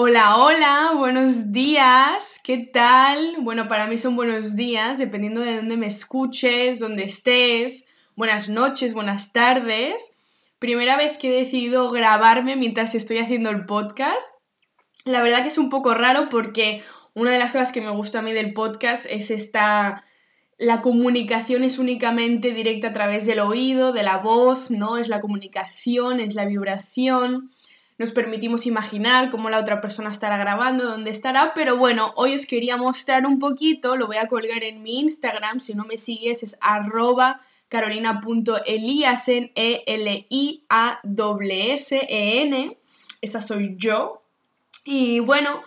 Hola, hola, buenos días, ¿qué tal? Bueno, para mí son buenos días, dependiendo de dónde me escuches, dónde estés. Buenas noches, buenas tardes. Primera vez que he decidido grabarme mientras estoy haciendo el podcast. La verdad que es un poco raro porque una de las cosas que me gusta a mí del podcast es esta... La comunicación es únicamente directa a través del oído, de la voz, ¿no? Es la comunicación, es la vibración nos permitimos imaginar cómo la otra persona estará grabando, dónde estará, pero bueno, hoy os quería mostrar un poquito, lo voy a colgar en mi Instagram, si no me sigues es arroba carolina.eliasen, E-L-I-A-S-E-N, esa soy yo. Y bueno,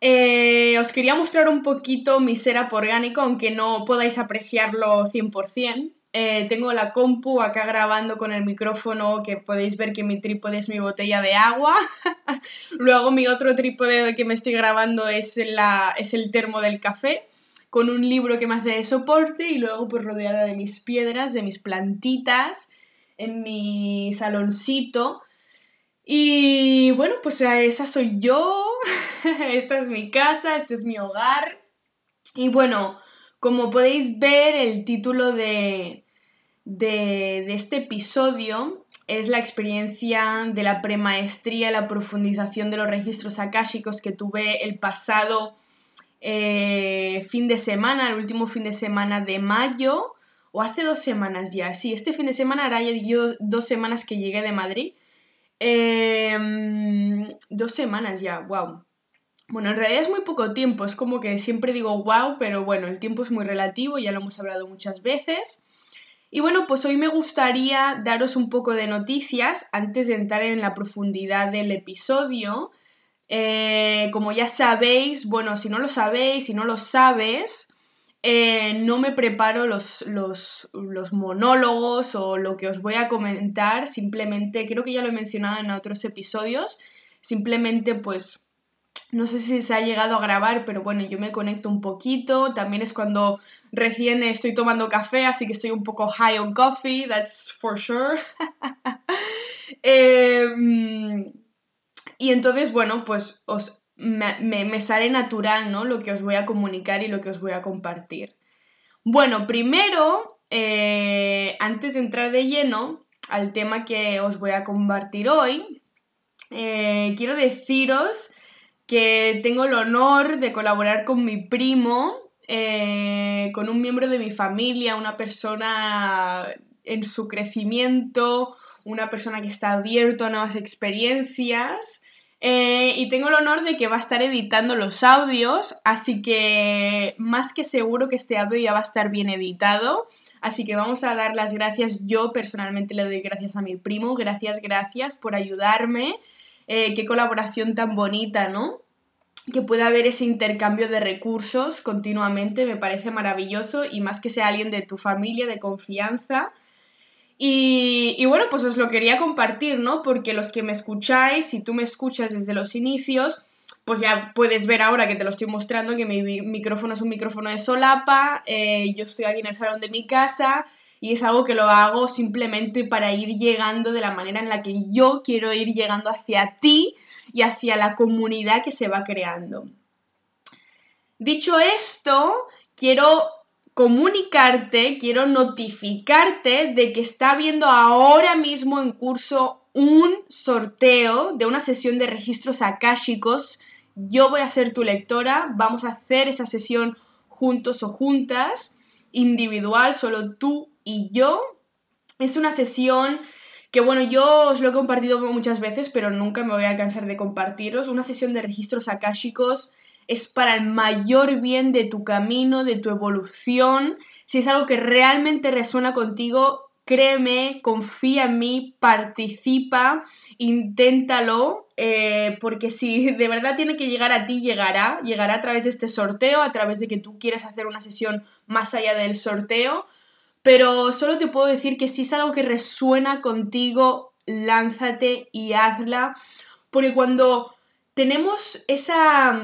eh, os quería mostrar un poquito mi setup orgánico, aunque no podáis apreciarlo 100%. Eh, tengo la compu acá grabando con el micrófono, que podéis ver que mi trípode es mi botella de agua. Luego mi otro trípode que me estoy grabando es, la, es el termo del café, con un libro que me hace de soporte y luego pues rodeada de mis piedras, de mis plantitas, en mi saloncito. Y bueno, pues esa soy yo, esta es mi casa, este es mi hogar. Y bueno, como podéis ver, el título de, de, este episodio es la experiencia de la premaestría, la profundización de los registros akáshicos que tuve el pasado eh, fin de semana, el último fin de semana de mayo, o hace dos semanas ya. Sí, este fin de semana hará yo dos semanas que llegué de Madrid. Em, dos semanas ya, wow. Bueno, en realidad es muy poco tiempo, es como que siempre digo wow, pero bueno, el tiempo es muy relativo, ya lo hemos hablado muchas veces. Y bueno, pues hoy me gustaría daros un poco de noticias antes de entrar en la profundidad del episodio. Eh, como ya sabéis, bueno, si no lo sabéis, si no lo sabes, eh, no me preparo los, los, los, monólogos o lo que os voy a comentar, simplemente, creo que ya lo he mencionado en otros episodios, simplemente pues no sé si se ha llegado a grabar, pero bueno, yo me conecto un poquito. También es cuando recién estoy tomando café, así que estoy un poco high on coffee, that's for sure. Em, y entonces, bueno, pues os, me, sale natural, ¿no? Lo que os voy a comunicar y lo que os voy a compartir. Bueno, primero, eh, antes de entrar de lleno al tema que os voy a compartir hoy, eh, quiero deciros que tengo el honor de colaborar con mi primo, eh, con un miembro de mi familia, una persona en su crecimiento, una persona que está abierto a nuevas experiencias. Eh, y tengo el honor de que va a estar editando los audios, así que más que seguro que este audio ya va a estar bien editado. Así que vamos a dar las gracias. Yo personalmente le doy gracias a mi primo. Gracias, gracias por ayudarme. Eh, qué colaboración tan bonita, ¿no? Que pueda haber ese intercambio de recursos continuamente, me parece maravilloso y más que sea alguien de tu familia, de confianza. Y, y, bueno, pues os lo quería compartir, ¿no? Porque los que me escucháis, si tú me escuchas desde los inicios, pues ya puedes ver ahora que te lo estoy mostrando, que mi micrófono es un micrófono de solapa, eh, yo estoy aquí en el salón de mi casa y es algo que lo hago simplemente para ir llegando de la manera en la que yo quiero ir llegando hacia ti y hacia la comunidad que se va creando. Dicho esto, quiero comunicarte, quiero notificarte de que está habiendo ahora mismo en curso un sorteo de una sesión de registros akáshicos. Yo voy a ser tu lectora, vamos a hacer esa sesión juntos o juntas, individual, solo tú y yo. Es una sesión que bueno, yo os lo he compartido muchas veces, pero nunca me voy a cansar de compartiros. Una sesión de registros akáshicos es para el mayor bien de tu camino, de tu evolución. Si es algo que realmente resuena contigo, créeme, confía en mí, participa, inténtalo, eh, porque si de verdad tiene que llegar a ti, llegará, llegará a través de este sorteo, a través de que tú quieras hacer una sesión más allá del sorteo. Pero solo te puedo decir que si es algo que resuena contigo, lánzate y hazla. Porque cuando tenemos esa,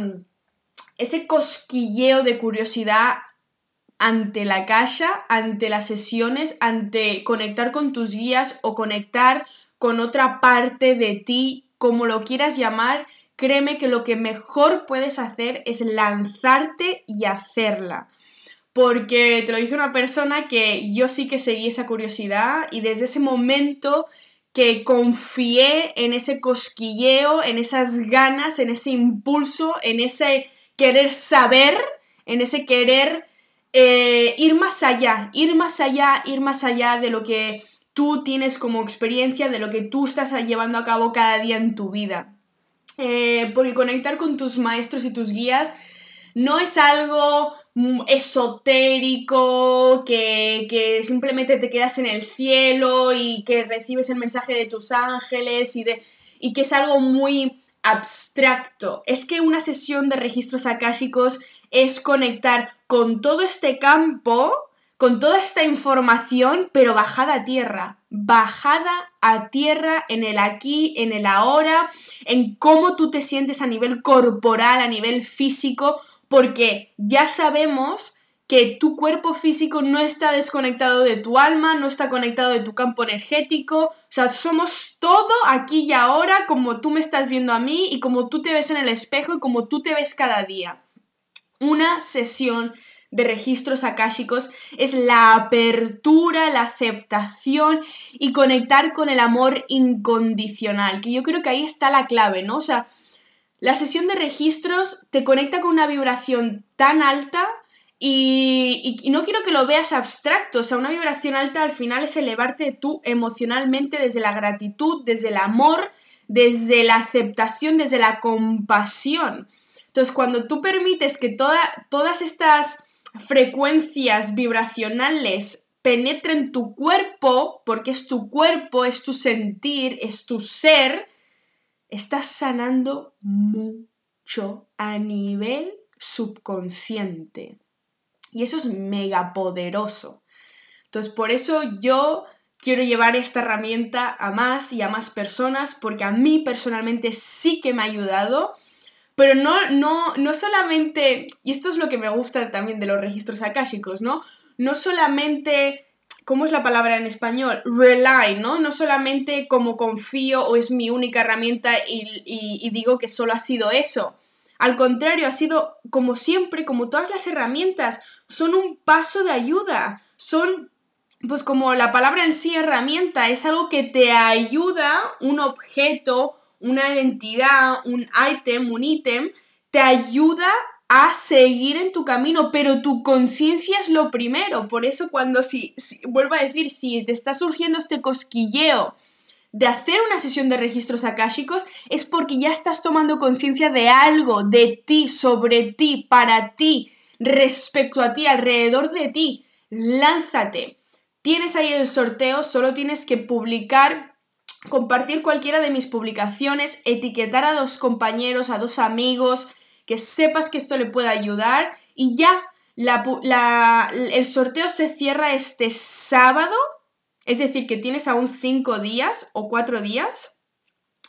ese cosquilleo de curiosidad ante la caja, ante las sesiones, ante conectar con tus guías o conectar con otra parte de ti, como lo quieras llamar, créeme que lo que mejor puedes hacer es lanzarte y hacerla. Porque te lo dice una persona que yo sí que seguí esa curiosidad y desde ese momento que confié en ese cosquilleo, en esas ganas, en ese impulso, en ese querer saber, en ese querer eh, ir más allá, ir más allá, ir más allá de lo que tú tienes como experiencia, de lo que tú estás llevando a cabo cada día en tu vida. Eh, porque conectar con tus maestros y tus guías no es algo esotérico, que, que, simplemente te quedas en el cielo y que recibes el mensaje de tus ángeles y, de, y que es algo muy abstracto. Es que una sesión de registros akáshicos es conectar con todo este campo, con toda esta información, pero bajada a tierra, bajada a tierra en el aquí, en el ahora, en cómo tú te sientes a nivel corporal, a nivel físico, porque ya sabemos que tu cuerpo físico no está desconectado de tu alma, no está conectado de tu campo energético, o sea, somos todo aquí y ahora como tú me estás viendo a mí y como tú te ves en el espejo y como tú te ves cada día. Una sesión de registros akáshicos es la apertura, la aceptación y conectar con el amor incondicional, que yo creo que ahí está la clave, ¿no? O sea, la sesión de registros te conecta con una vibración tan alta y, no quiero que lo veas abstracto, o sea, una vibración alta al final es elevarte tú emocionalmente desde la gratitud, desde el amor, desde la aceptación, desde la compasión. Entonces, cuando tú permites que todas estas frecuencias vibracionales penetren tu cuerpo, porque es tu cuerpo, es tu sentir, es tu ser, estás sanando mucho a nivel subconsciente. Y eso es mega poderoso. Entonces, por eso yo quiero llevar esta herramienta a más y a más personas, porque a mí personalmente sí que me ha ayudado, pero no, no, no solamente, y esto es lo que me gusta también de los registros akáshicos, ¿no? No solamente, ¿cómo es la palabra en español? Rely, ¿no? No solamente como confío o es mi única herramienta y, digo que solo ha sido eso. Al contrario, ha sido como siempre, como todas las herramientas, son un paso de ayuda, son pues como la palabra en sí herramienta, es algo que te ayuda, un objeto, una identidad, un ítem, un ítem, te ayuda a seguir en tu camino, pero tu conciencia es lo primero. Por eso cuando si, vuelvo a decir, si te está surgiendo este cosquilleo de hacer una sesión de registros akáshicos, es porque ya estás tomando conciencia de algo, de ti, sobre ti, para ti respecto a ti, alrededor de ti. Lánzate. Tienes ahí el sorteo, solo tienes que publicar, compartir cualquiera de mis publicaciones, etiquetar a dos compañeros, a dos amigos, que sepas que esto le puede ayudar y ya. el sorteo se cierra este sábado, es decir, que tienes aún cinco días o cuatro días,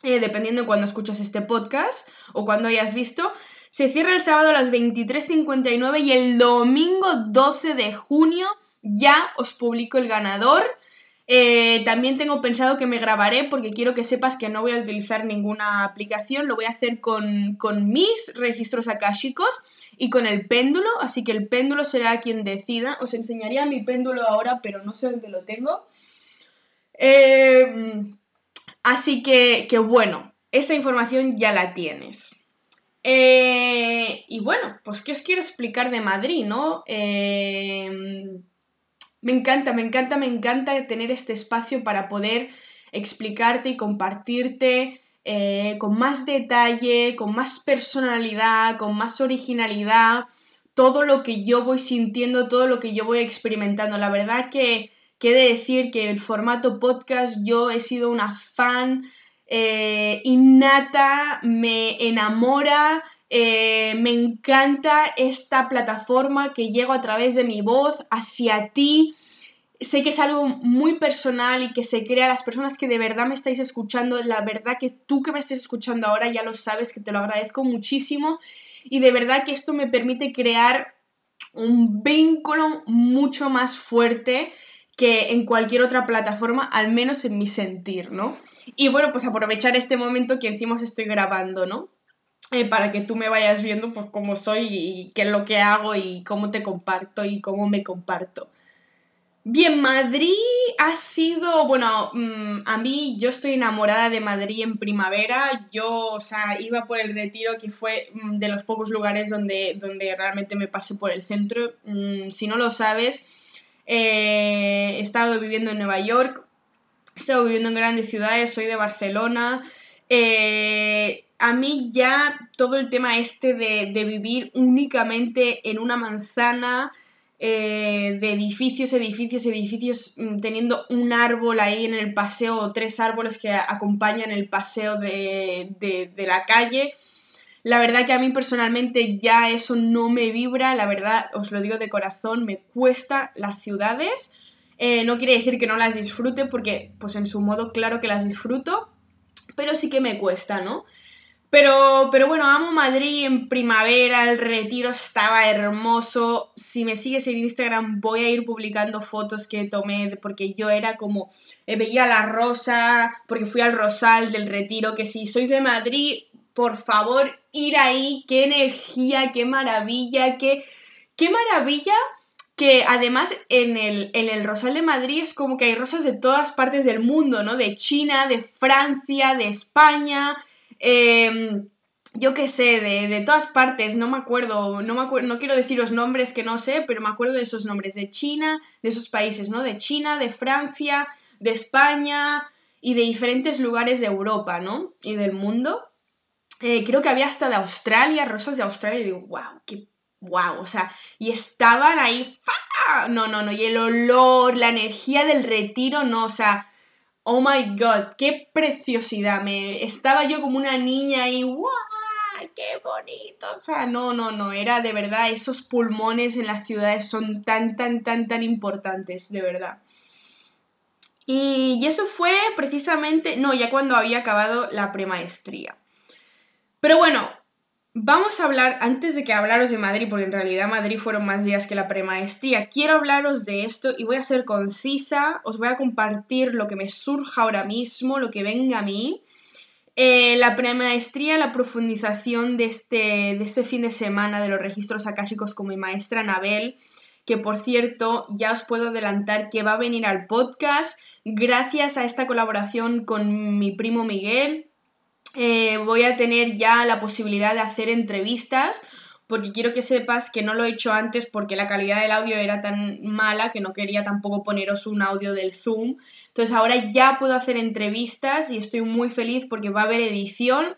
eh, dependiendo de cuando escuchas este podcast o cuando hayas visto. Se cierra el sábado a las 23.59 y el domingo 12 de junio ya os publico el ganador. Eh, también tengo pensado que me grabaré porque quiero que sepas que no voy a utilizar ninguna aplicación, lo voy a hacer con, mis registros akáshicos y con el péndulo, así que el péndulo será quien decida. Os enseñaría mi péndulo ahora, pero no sé dónde lo tengo. Eh, así que, que bueno, esa información ya la tienes. Eh, y bueno, pues ¿qué os quiero explicar de Madrid, no? Em, me encanta, me encanta, me encanta tener este espacio para poder explicarte y compartirte eh, con más detalle, con más personalidad, con más originalidad, todo lo que yo voy sintiendo, todo lo que yo voy experimentando. La verdad que, que he de decir que el formato podcast yo he sido una fan eh, innata, me enamora, eh, me encanta esta plataforma que llego a través de mi voz hacia ti. Sé que es algo muy personal y que se crea las personas que de verdad me estáis escuchando. La verdad que tú que me estés escuchando ahora ya lo sabes, que te lo agradezco muchísimo. Y de verdad que esto me permite crear un vínculo mucho más fuerte que en cualquier otra plataforma, al menos en mi sentir, ¿no? Y bueno, pues aprovechar este momento que encima estoy grabando, ¿no? Eh, para que tú me vayas viendo pues cómo soy y qué es lo que hago y cómo te comparto y cómo me comparto. Bien, Madrid ha sido, bueno, mm, a mí yo estoy enamorada de Madrid en primavera, yo, o sea, iba por el retiro que fue mm, de los pocos lugares donde, donde realmente me pasé por el centro, mm, si no lo sabes, eh, he estado viviendo en Nueva York, he estado viviendo en grandes ciudades, soy de Barcelona, eh, a mí ya todo el tema este de, de vivir únicamente en una manzana, eh, de edificios, edificios, edificios, mm, teniendo un árbol ahí en el paseo o tres árboles que acompañan el paseo de, de, la calle. La verdad que a mí personalmente ya eso no me vibra, la verdad os lo digo de corazón, me cuesta las ciudades. Eh, no quiere decir que no las disfrute porque pues en su modo claro que las disfruto, pero sí que me cuesta, ¿no? Pero, pero bueno, amo Madrid en primavera, el retiro estaba hermoso. Si me sigues en Instagram voy a ir publicando fotos que tomé porque yo era como, eh, veía la rosa, porque fui al Rosal del retiro, que si sois de Madrid, por favor, ir ahí, qué energía, qué maravilla, qué, qué maravilla que además en el, en el Rosal de Madrid es como que hay rosas de todas partes del mundo, ¿no? De China, de Francia, de España, Em, yo qué sé, de, todas partes, no me acuerdo, no me acuerdo, no quiero nombres que no sé, pero me acuerdo de esos nombres, de China, de esos países, ¿no? De China, de Francia, de España y de diferentes lugares de Europa, ¿no? Y del mundo. Eh, creo que había hasta de Australia, rosas de Australia, y digo, wow, qué wow, o sea, y estaban ahí, no, no, no, y el olor, la energía del retiro, no, o sea, Oh my god, qué preciosidad. Me estaba yo como una niña y ¡guau! ¡Qué bonito! O sea, no, no, no, era de verdad, esos pulmones en las ciudades son tan, tan, tan, tan importantes, de verdad. Y, eso fue precisamente, no, ya cuando había acabado la premaestría. Pero bueno, Vamos a hablar, antes de que hablaros de Madrid, porque en realidad Madrid fueron más días que la premaestría, quiero hablaros de esto y voy a ser concisa, os voy a compartir lo que me surja ahora mismo, lo que venga a mí. Eh, la premaestría, la profundización de este, de este fin de semana de los registros akáshicos con mi maestra Anabel, que por cierto ya os puedo adelantar que va a venir al podcast gracias a esta colaboración con mi primo Miguel, eh, voy a tener ya la posibilidad de hacer entrevistas porque quiero que sepas que no lo he hecho antes porque la calidad del audio era tan mala que no quería tampoco poneros un audio del Zoom. Entonces ahora ya puedo hacer entrevistas y estoy muy feliz porque va a haber edición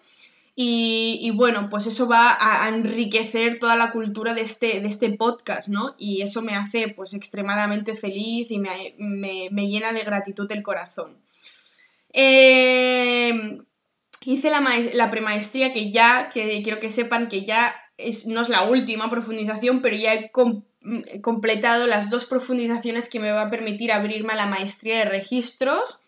y, bueno, pues eso va a, enriquecer toda la cultura de este, de este podcast, ¿no? Y eso me hace pues extremadamente feliz y me, me llena de gratitud el corazón. Eh, hice la, la premaestría que ya, que quiero que sepan que ya es, no es la última profundización, pero ya he, completado las dos profundizaciones que me va a permitir abrirme a la maestría de registros.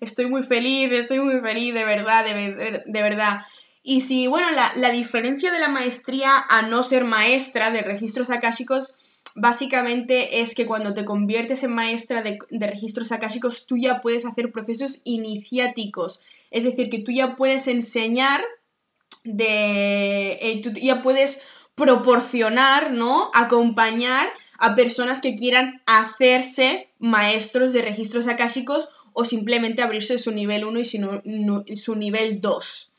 Estoy muy feliz, estoy muy feliz, de verdad, de, de verdad. Y si, bueno, la, la, diferencia de la maestría a no ser maestra de registros akáshicos básicamente es que cuando te conviertes en maestra de, registros akáshicos, tú ya puedes hacer procesos iniciáticos. Es decir, que tú ya puedes enseñar de. Eh, tú ya puedes proporcionar, ¿no? Acompañar a personas que quieran hacerse maestros de registros akáshicos o simplemente abrirse su nivel 1 y su nivel 2.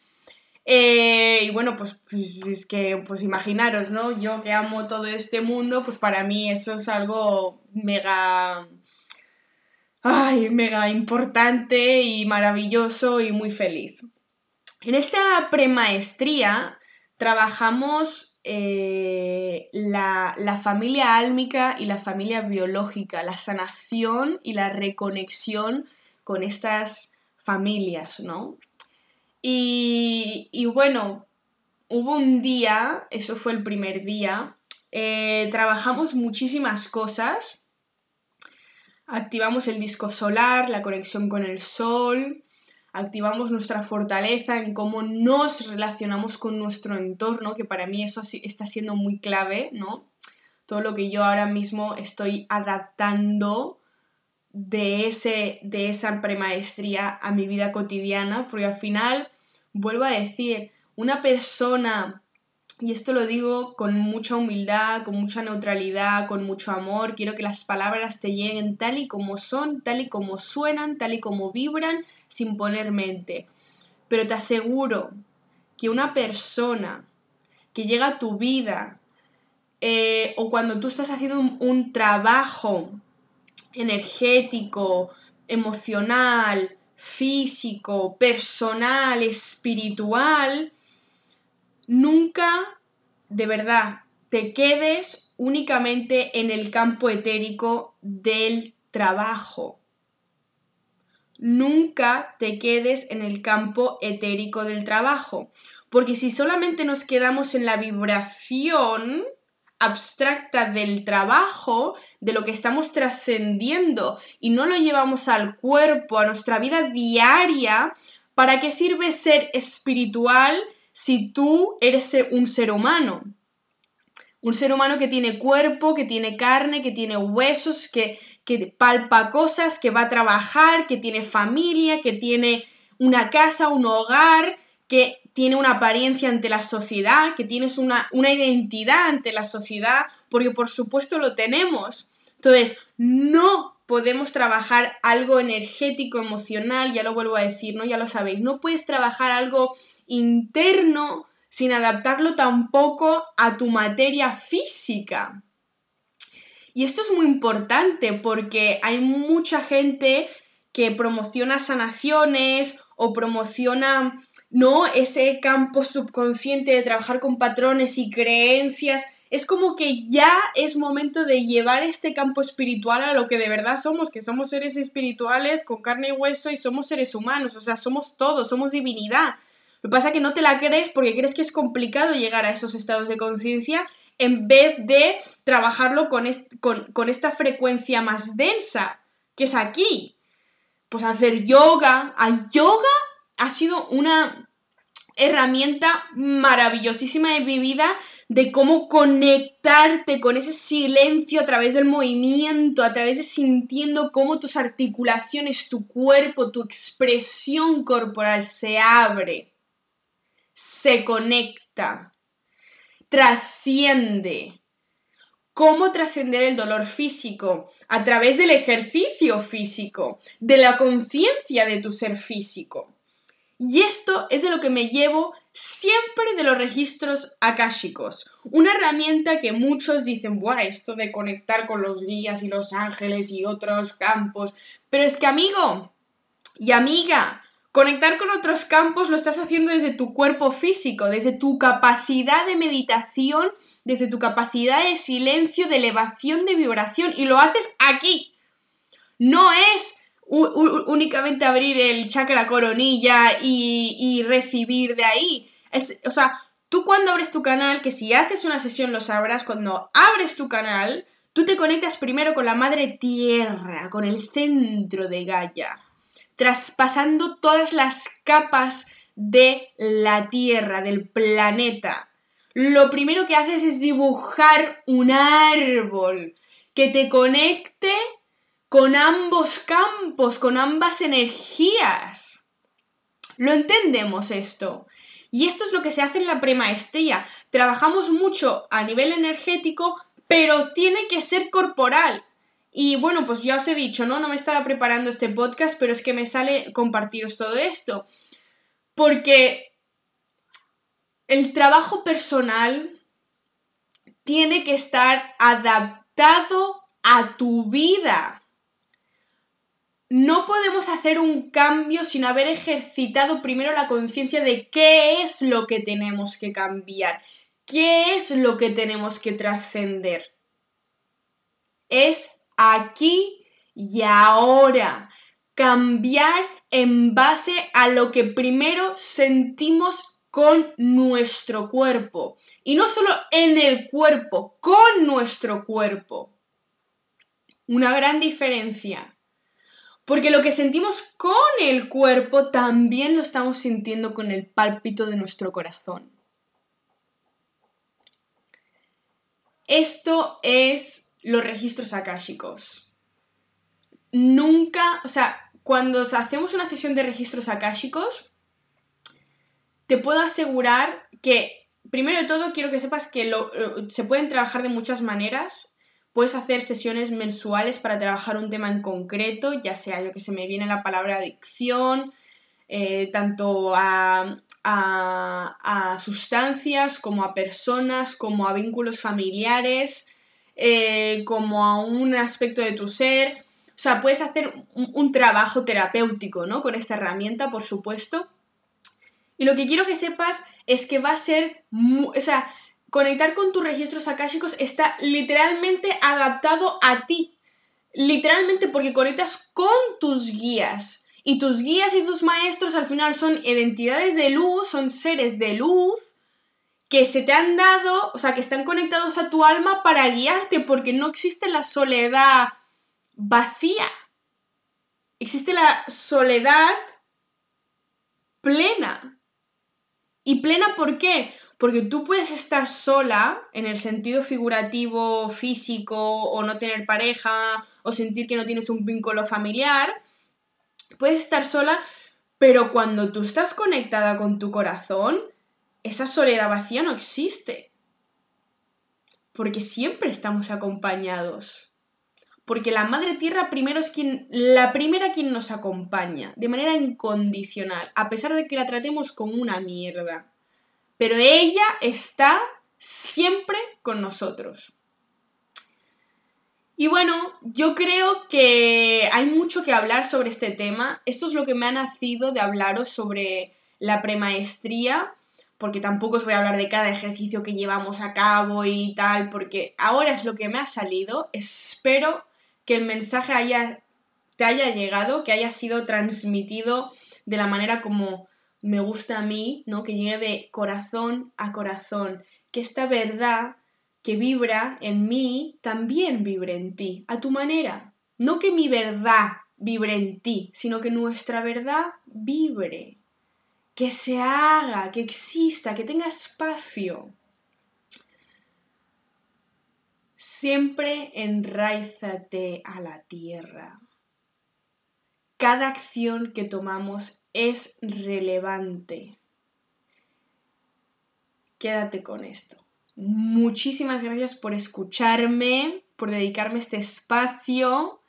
Eh, y bueno, pues, pues, es que, pues imaginaros, ¿no? Yo que amo todo este mundo, pues para mí eso es algo mega... Ay, mega importante y maravilloso y muy feliz. En esta premaestría trabajamos eh, la, la familia álmica y la familia biológica, la sanación y la reconexión con estas familias, ¿no? Y, bueno, hubo un día, eso fue el primer día, eh, trabajamos muchísimas cosas. Activamos el disco solar, la conexión con el sol, activamos nuestra fortaleza en cómo nos relacionamos con nuestro entorno, que para mí eso está siendo muy clave, ¿no? Todo lo que yo ahora mismo estoy adaptando de, ese, de esa premaestría a mi vida cotidiana, porque al final, vuelvo a decir, una persona, y esto lo digo con mucha humildad, con mucha neutralidad, con mucho amor, quiero que las palabras te lleguen tal y como son, tal y como suenan, tal y como vibran, sin poner mente. Pero te aseguro que una persona que llega a tu vida, eh, o cuando tú estás haciendo un trabajo energético, emocional, físico, personal, espiritual, nunca de verdad te quedes únicamente en el campo etérico del trabajo. Nunca te quedes en el campo etérico del trabajo, porque si solamente nos quedamos en la vibración, abstracta del trabajo, de lo que estamos trascendiendo y no lo llevamos al cuerpo, a nuestra vida diaria, ¿para qué sirve ser espiritual si tú eres un ser humano? Un ser humano que tiene cuerpo, que tiene carne, que tiene huesos, que, que palpa cosas, que va a trabajar, que tiene familia, que tiene una casa, un hogar, que tiene una apariencia ante la sociedad, que tienes una, una identidad ante la sociedad, porque por supuesto lo tenemos. Entonces, no podemos trabajar algo energético, emocional, ya lo vuelvo a decir, ¿no? Ya lo sabéis, no puedes trabajar algo interno sin adaptarlo tampoco a tu materia física. Y esto es muy importante porque hay mucha gente que promociona sanaciones o promociona no ese campo subconsciente de trabajar con patrones y creencias. Es como que ya es momento de llevar este campo espiritual a lo que de verdad somos, que somos seres espirituales con carne y hueso y somos seres humanos, o sea, somos todos, somos divinidad. Lo que pasa es que no te la crees porque crees que es complicado llegar a esos estados de conciencia en vez de trabajarlo con, con, con esta frecuencia más densa, que es aquí. Pues hacer yoga. A yoga ha sido una herramienta maravillosísima de mi vida de cómo conectarte con ese silencio a través del movimiento, a través de sintiendo cómo tus articulaciones, tu cuerpo, tu expresión corporal se abre, se conecta, trasciende. ¿Cómo trascender el dolor físico? A través del ejercicio físico, de la conciencia de tu ser físico. Y esto es de lo que me llevo siempre de los registros akáshicos. Una herramienta que muchos dicen, Buah, esto de conectar con los guías y los ángeles y otros campos. Pero es que, amigo y amiga, conectar con otros campos lo estás haciendo desde tu cuerpo físico, desde tu capacidad de meditación, desde tu capacidad de silencio, de elevación, de vibración. Y lo haces aquí. No es únicamente abrir el chakra coronilla y, recibir de ahí. Es, o sea, tú cuando abres tu canal, que si haces una sesión lo sabrás, cuando abres tu canal, tú te conectas primero con la madre tierra, con el centro de Gaia, traspasando todas las capas de la tierra, del planeta. Lo primero que haces es dibujar un árbol que te conecte con ambos campos, con ambas energías. Lo entendemos esto. Y esto es lo que se hace en la premaestría. Trabajamos mucho a nivel energético, pero tiene que ser corporal. Y bueno, pues ya os he dicho, ¿no? No me estaba preparando este podcast, pero es que me sale compartiros todo esto. Porque el trabajo personal tiene que estar adaptado a tu vida no podemos hacer un cambio sin haber ejercitado primero la conciencia de qué es lo que tenemos que cambiar, qué es lo que tenemos que trascender. Es aquí y ahora. Cambiar en base a lo que primero sentimos con nuestro cuerpo. Y no solo en el cuerpo, con nuestro cuerpo. Una gran diferencia. Porque lo que sentimos con el cuerpo también lo estamos sintiendo con el pálpito de nuestro corazón. Esto es los registros akáshicos. Nunca, o sea, cuando hacemos una sesión de registros akáshicos, te puedo asegurar que, primero de todo, quiero que sepas que lo, eh, se pueden trabajar de muchas maneras. Puedes hacer sesiones mensuales para trabajar un tema en concreto, ya sea yo que se me viene la palabra adicción, eh, tanto a, a, sustancias como a personas, como a vínculos familiares, eh, como a un aspecto de tu ser. O sea, puedes hacer un, trabajo terapéutico, ¿no? Con esta herramienta, por supuesto. Y lo que quiero que sepas es que va a ser, o sea, conectar con tus registros akáshicos está literalmente adaptado a ti. Literalmente porque conectas con tus guías. Y tus guías y tus maestros al final son identidades de luz, son seres de luz que se te han dado, o sea, que están conectados a tu alma para guiarte, porque no existe la soledad vacía. Existe la soledad plena. ¿Y plena por qué? Porque tú puedes estar sola en el sentido figurativo, físico, o no tener pareja, o sentir que no tienes un vínculo familiar, puedes estar sola, pero cuando tú estás conectada con tu corazón, esa soledad vacía no existe. Porque siempre estamos acompañados. Porque la Madre Tierra primero es quien, la primera quien nos acompaña, de manera incondicional, a pesar de que la tratemos como una mierda. Pero ella está siempre con nosotros. Y bueno, yo creo que hay mucho que hablar sobre este tema. Esto es lo que me ha nacido de hablaros sobre la premaestría, porque tampoco os voy a hablar de cada ejercicio que llevamos a cabo y tal, porque ahora es lo que me ha salido. Espero que el mensaje haya, te haya llegado, que haya sido transmitido de la manera como me gusta a mí, ¿no? Que llegue de corazón a corazón, que esta verdad que vibra en mí también vibre en ti, a tu manera. No que mi verdad vibre en ti, sino que nuestra verdad vibre, que se haga, que exista, que tenga espacio. Siempre enraízate a la tierra. Cada acción que tomamos es relevante. Quédate con esto. Muchísimas gracias por escucharme, por dedicarme este espacio.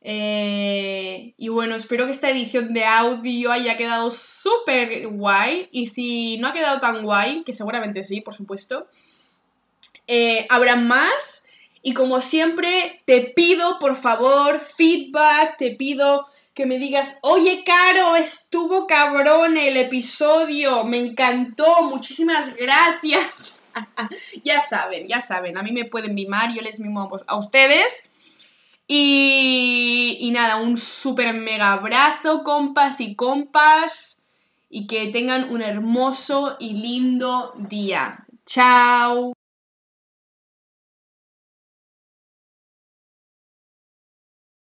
Eh, y bueno, espero que esta edición de audio haya quedado súper guay. Y si no ha quedado tan guay, que seguramente sí, por supuesto, eh, habrá más. Y como siempre, te pido, por favor, feedback, te pido que me digas, oye, Caro, estuvo cabrón el episodio, me encantó, muchísimas gracias. ya saben, ya saben, a mí me pueden mimar, yo les mimo a ustedes. Y, y nada, un súper mega abrazo, compas y compas. Y que tengan un hermoso y lindo día. Chao.